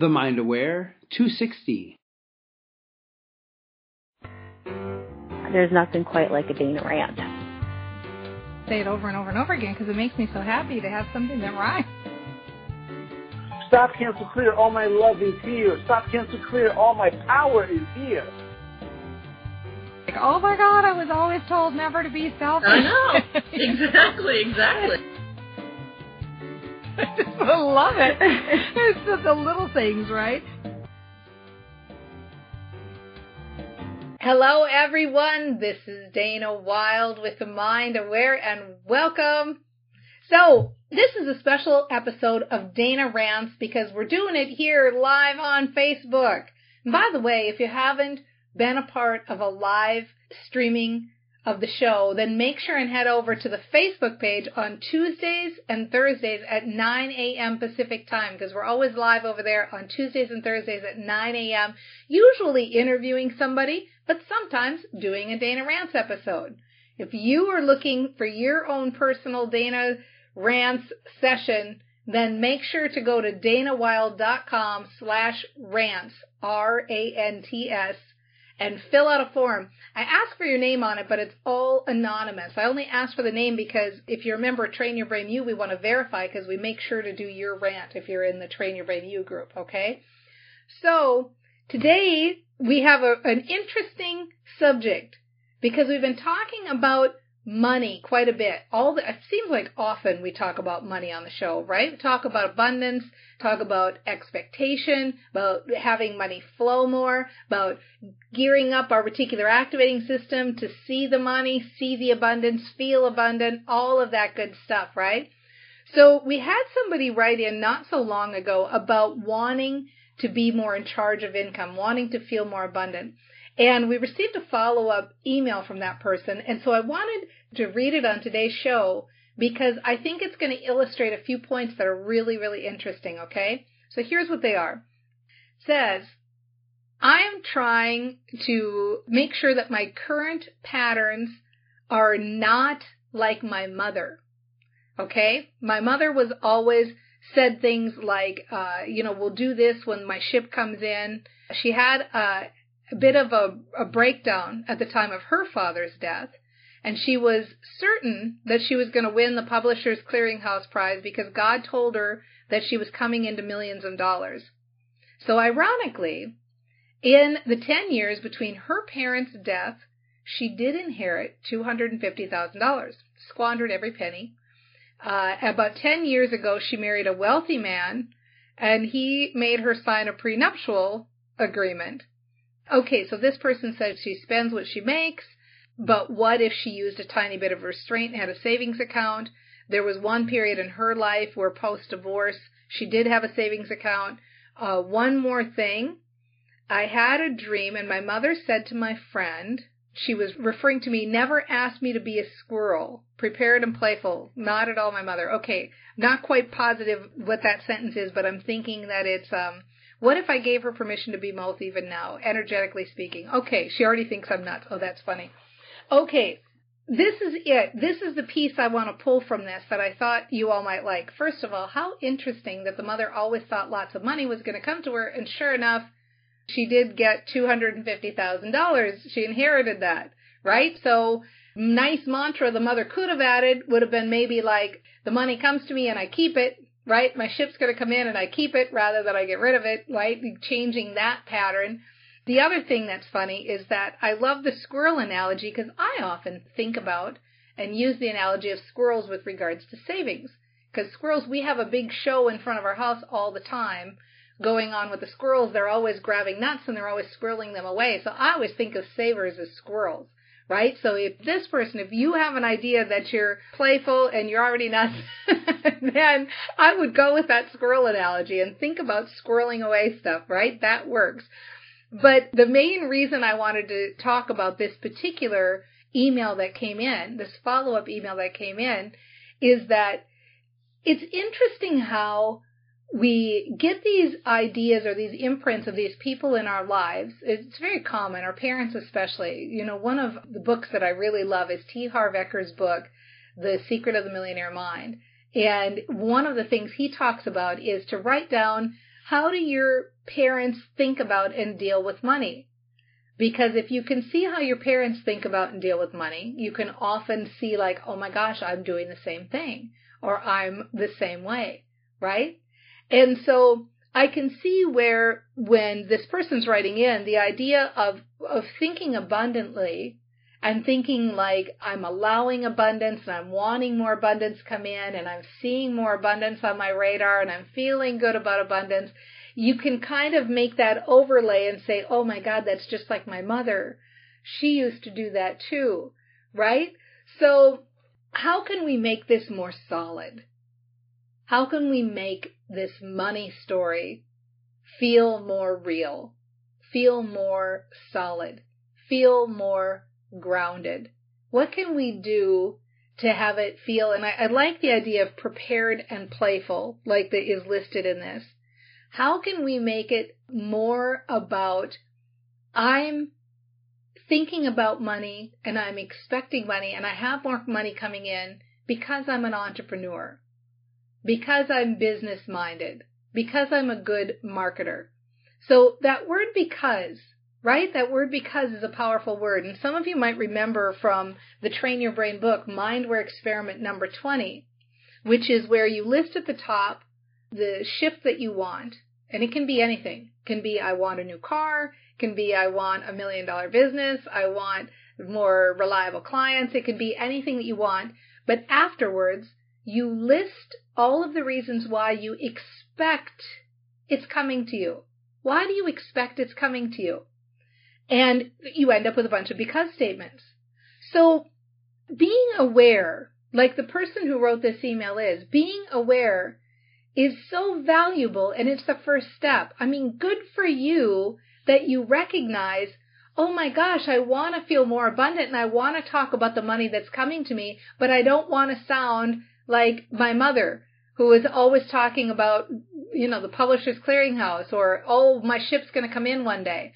The Mind Aware 260. There's nothing quite like a Dana rant. Say it over and over and over again because it makes me so happy to have something that rhymes. Stop, cancel, clear. All my love is here. Stop, cancel, clear. All my power is here. Like, oh my God, I was always told never to be selfish. I know. exactly, exactly. I just love it. It's just the little things, right? Hello, everyone. This is Dana Wilde with the Mind Aware, and welcome. So, this is a special episode of Dana Rants because we're doing it here live on Facebook. And by the way, if you haven't been a part of a live streaming of the show, then make sure and head over to the Facebook page on Tuesdays and Thursdays at 9 a.m. Pacific time because we're always live over there on Tuesdays and Thursdays at 9 a.m. Usually interviewing somebody, but sometimes doing a Dana Rants episode. If you are looking for your own personal Dana Rants session, then make sure to go to danawilde.com slash rants, R-A-N-T-S, and fill out a form. I ask for your name on it, but it's all anonymous. I only ask for the name because if you remember Train Your Brain U, we want to verify because we make sure to do your rant if you're in the Train Your Brain U group, okay? So, today we have a, an interesting subject because we've been talking about money quite a bit. All the, it seems like often we talk about money on the show, right? Talk about abundance, talk about expectation, about having money flow more, about gearing up our reticular activating system to see the money, see the abundance, feel abundant, all of that good stuff, right? So we had somebody write in not so long ago about wanting to be more in charge of income, wanting to feel more abundant. And we received a follow up email from that person. And so I wanted to read it on today's show because I think it's going to illustrate a few points that are really, really interesting. Okay. So here's what they are. It says, I am trying to make sure that my current patterns are not like my mother. Okay. My mother was always said things like, uh, you know, we'll do this when my ship comes in. She had a, a bit of a, a breakdown at the time of her father's death, and she was certain that she was going to win the Publishers Clearinghouse Prize because God told her that she was coming into millions of dollars. So ironically, in the 10 years between her parents' death, she did inherit $250,000, squandered every penny. Uh, about 10 years ago, she married a wealthy man and he made her sign a prenuptial agreement. Okay, so this person said she spends what she makes, but what if she used a tiny bit of restraint and had a savings account? There was one period in her life where post divorce, she did have a savings account. Uh, one more thing. I had a dream and my mother said to my friend, she was referring to me, never asked me to be a squirrel, prepared and playful. Not at all my mother. Okay, not quite positive what that sentence is, but I'm thinking that it's, um, what if I gave her permission to be both even now, energetically speaking? Okay, she already thinks I'm nuts. Oh, that's funny. Okay, this is it. This is the piece I want to pull from this that I thought you all might like. First of all, how interesting that the mother always thought lots of money was going to come to her, and sure enough, she did get $250,000. She inherited that, right? So nice mantra the mother could have added would have been maybe like, the money comes to me and I keep it, right? My ship's going to come in and I keep it rather than I get rid of it, right? Changing that pattern. The other thing that's funny is that I love the squirrel analogy because I often think about and use the analogy of squirrels with regards to savings. Because squirrels, we have a big show in front of our house all the time going on with the squirrels. They're always grabbing nuts and they're always squirreling them away. So I always think of savers as squirrels, right? So if this person, if you have an idea that you're playful and you're already nuts, then I would go with that squirrel analogy and think about squirreling away stuff, right? That works. But the main reason I wanted to talk about this particular email that came in, this follow up email that came in, is that it's interesting how we get these ideas or these imprints of these people in our lives. It's very common, our parents especially. You know, one of the books that I really love is T. Harv Eker's book, The Secret of the Millionaire Mind. And one of the things he talks about is to write down how do your parents think about and deal with money? Because if you can see how your parents think about and deal with money, you can often see like, oh my gosh, I'm doing the same thing or I'm the same way, right? And so I can see where when this person's writing in, the idea of, of thinking abundantly and thinking like I'm allowing abundance and I'm wanting more abundance come in and I'm seeing more abundance on my radar and I'm feeling good about abundance, you can kind of make that overlay and say, oh my God, that's just like my mother. She used to do that too, right? So how can we make this more solid? How can we make this money story feel more real, feel more solid, feel more grounded? What can we do to have it feel, and I, I like the idea of prepared and playful, like that is listed in this. How can we make it more about I'm thinking about money and I'm expecting money and I have more money coming in because I'm an entrepreneur because I'm business minded, because I'm a good marketer. So that word because, right? That word because is a powerful word. And some of you might remember from the Train Your Brain book, Mindware Experiment number 20, which is where you list at the top the shift that you want. And it can be anything. It can be I want a new car, it can be I want a million dollar business, I want more reliable clients, it can be anything that you want. But afterwards, you list all of the reasons why you expect it's coming to you. Why do you expect it's coming to you? And you end up with a bunch of because statements. So being aware, like the person who wrote this email is, being aware is so valuable and it's the first step. I mean, good for you that you recognize, oh my gosh, I want to feel more abundant and I want to talk about the money that's coming to me, but I don't want to sound like my mother who was always talking about, you know, the publisher's clearinghouse or, oh, my ship's going to come in one day.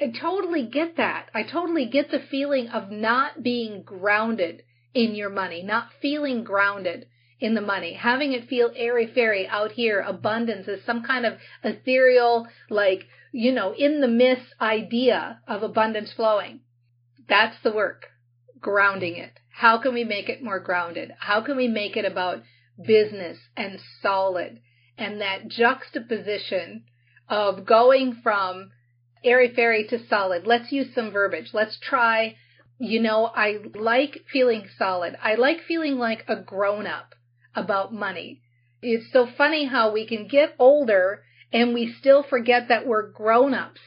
I totally get that. I totally get the feeling of not being grounded in your money, not feeling grounded in the money, having it feel airy fairy out here, abundance is some kind of ethereal, like, you know, in the mist idea of abundance flowing. That's the work, grounding it. How can we make it more grounded? How can we make it about business and solid and that juxtaposition of going from airy fairy to solid? Let's use some verbiage. Let's try, you know, I like feeling solid. I like feeling like a grown up about money. It's so funny how we can get older and we still forget that we're grown ups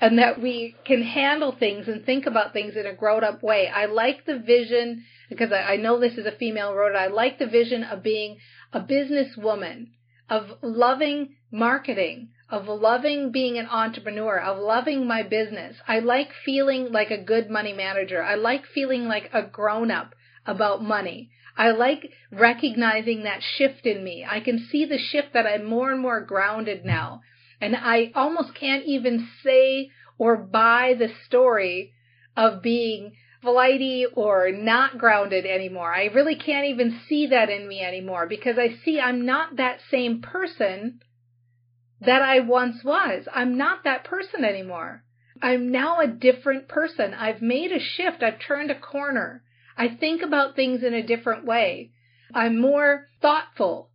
and that we can handle things and think about things in a grown up way. I like the vision because I, I know this is a female wrote. I like the vision of being a businesswoman, of loving marketing, of loving being an entrepreneur, of loving my business. I like feeling like a good money manager. I like feeling like a grown up about money. I like recognizing that shift in me. I can see the shift that I'm more and more grounded now. And I almost can't even say or buy the story of being flighty or not grounded anymore. I really can't even see that in me anymore because I see I'm not that same person that I once was. I'm not that person anymore. I'm now a different person. I've made a shift. I've turned a corner. I think about things in a different way. I'm more thoughtful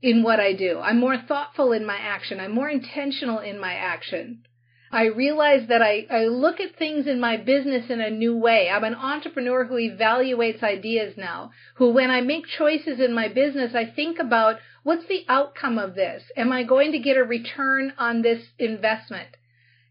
in what I do. I'm more thoughtful in my action. I'm more intentional in my action. I realize that I, I look at things in my business in a new way. I'm an entrepreneur who evaluates ideas now, who when I make choices in my business, I think about what's the outcome of this? Am I going to get a return on this investment?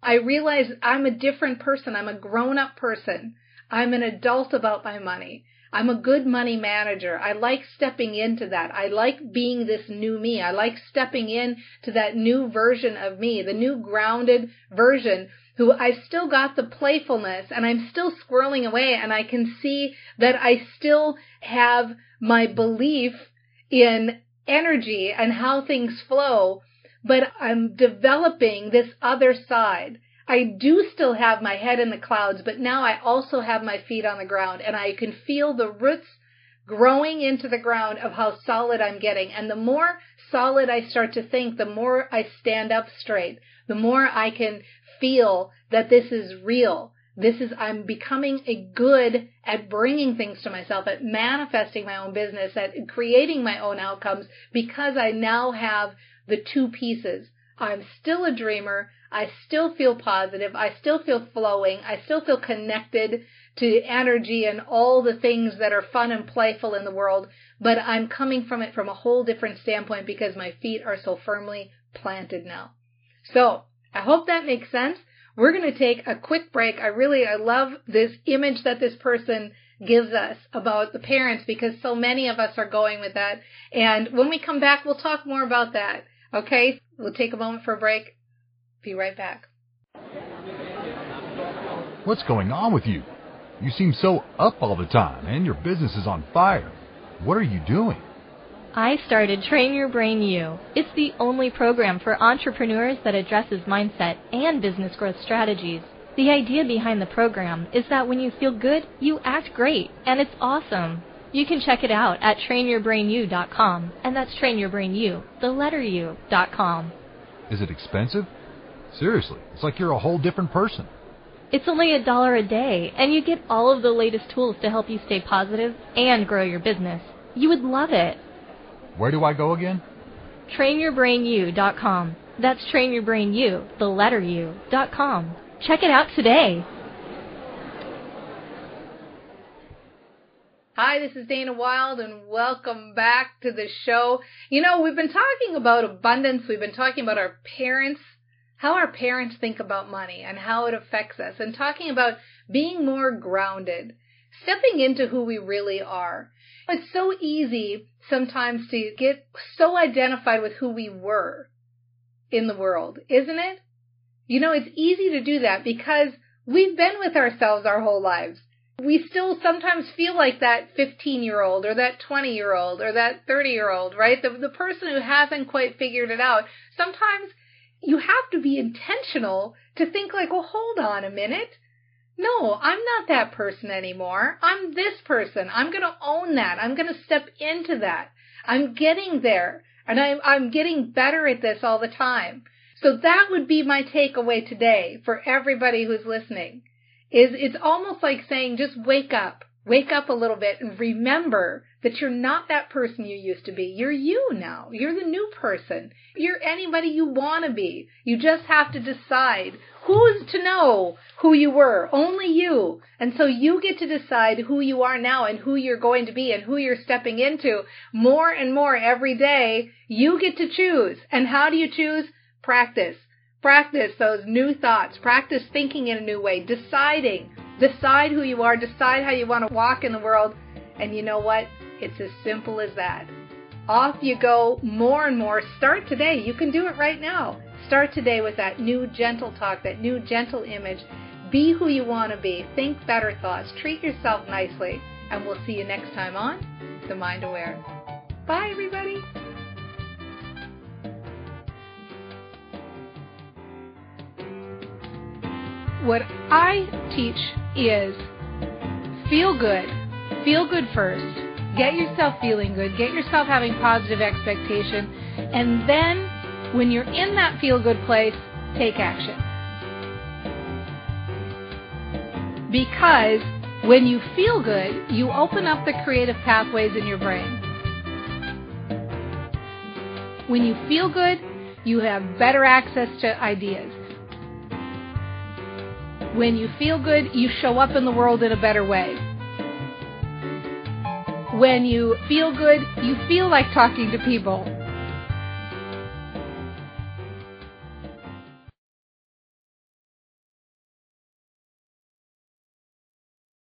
I realize I'm a different person. I'm a grown up person. I'm an adult about my money. I'm a good money manager. I like stepping into that. I like being this new me. I like stepping in to that new version of me, the new grounded version who I've still got the playfulness and I'm still squirreling away and I can see that I still have my belief in energy and how things flow, but I'm developing this other side. I do still have my head in the clouds, but now I also have my feet on the ground and I can feel the roots growing into the ground of how solid I'm getting. And the more solid I start to think, the more I stand up straight, the more I can feel that this is real. This is, I'm becoming a good at bringing things to myself, at manifesting my own business, at creating my own outcomes because I now have the two pieces. I'm still a dreamer. I still feel positive. I still feel flowing. I still feel connected to energy and all the things that are fun and playful in the world, but I'm coming from it from a whole different standpoint because my feet are so firmly planted now. So I hope that makes sense. We're going to take a quick break. I really, I love this image that this person gives us about the parents because so many of us are going with that. And when we come back, we'll talk more about that. Okay? We'll take a moment for a break. Be right back. What's going on with you? You seem so up all the time and your business is on fire. What are you doing? I started Train Your Brain U. It's the only program for entrepreneurs that addresses mindset and business growth strategies. The idea behind the program is that when you feel good, you act great, and it's awesome. You can check it out at trainyourbrainu.com, and that's trainyourbrainu, the letter u.com. Is it expensive? Seriously, it's like you're a whole different person. It's only a dollar a day, and you get all of the latest tools to help you stay positive and grow your business. You would love it. Where do I go again? TrainYourBrainU.com. That's TrainYourBrainU, the letter U.com. Check it out today. Hi, this is Dana Wilde and welcome back to the show. You know, we've been talking about abundance. We've been talking about our parents, how our parents think about money and how it affects us and talking about being more grounded, stepping into who we really are. It's so easy sometimes to get so identified with who we were in the world, isn't it? You know, it's easy to do that because we've been with ourselves our whole lives. We still sometimes feel like that 15 year old or that 20 year old or that 30 year old, right? The, the person who hasn't quite figured it out. Sometimes you have to be intentional to think like, well, hold on a minute. No, I'm not that person anymore. I'm this person. I'm going to own that. I'm going to step into that. I'm getting there and I'm, I'm getting better at this all the time. So that would be my takeaway today for everybody who's listening is it's almost like saying just wake up. Wake up a little bit and remember that you're not that person you used to be. You're you now. You're the new person. You're anybody you want to be. You just have to decide who's to know who you were. Only you. And so you get to decide who you are now and who you're going to be and who you're stepping into more and more every day. You get to choose. And how do you choose? Practice. Practice those new thoughts. Practice thinking in a new way. Deciding Decide who you are, decide how you want to walk in the world, and you know what? It's as simple as that. Off you go more and more. Start today. You can do it right now. Start today with that new gentle talk, that new gentle image. Be who you want to be. Think better thoughts. Treat yourself nicely. And we'll see you next time on The Mind Aware. Bye, everybody. What I teach is feel good. Feel good first. Get yourself feeling good. Get yourself having positive expectation. And then when you're in that feel good place, take action. Because when you feel good, you open up the creative pathways in your brain. When you feel good, you have better access to ideas. When you feel good, you show up in the world in a better way. When you feel good, you feel like talking to people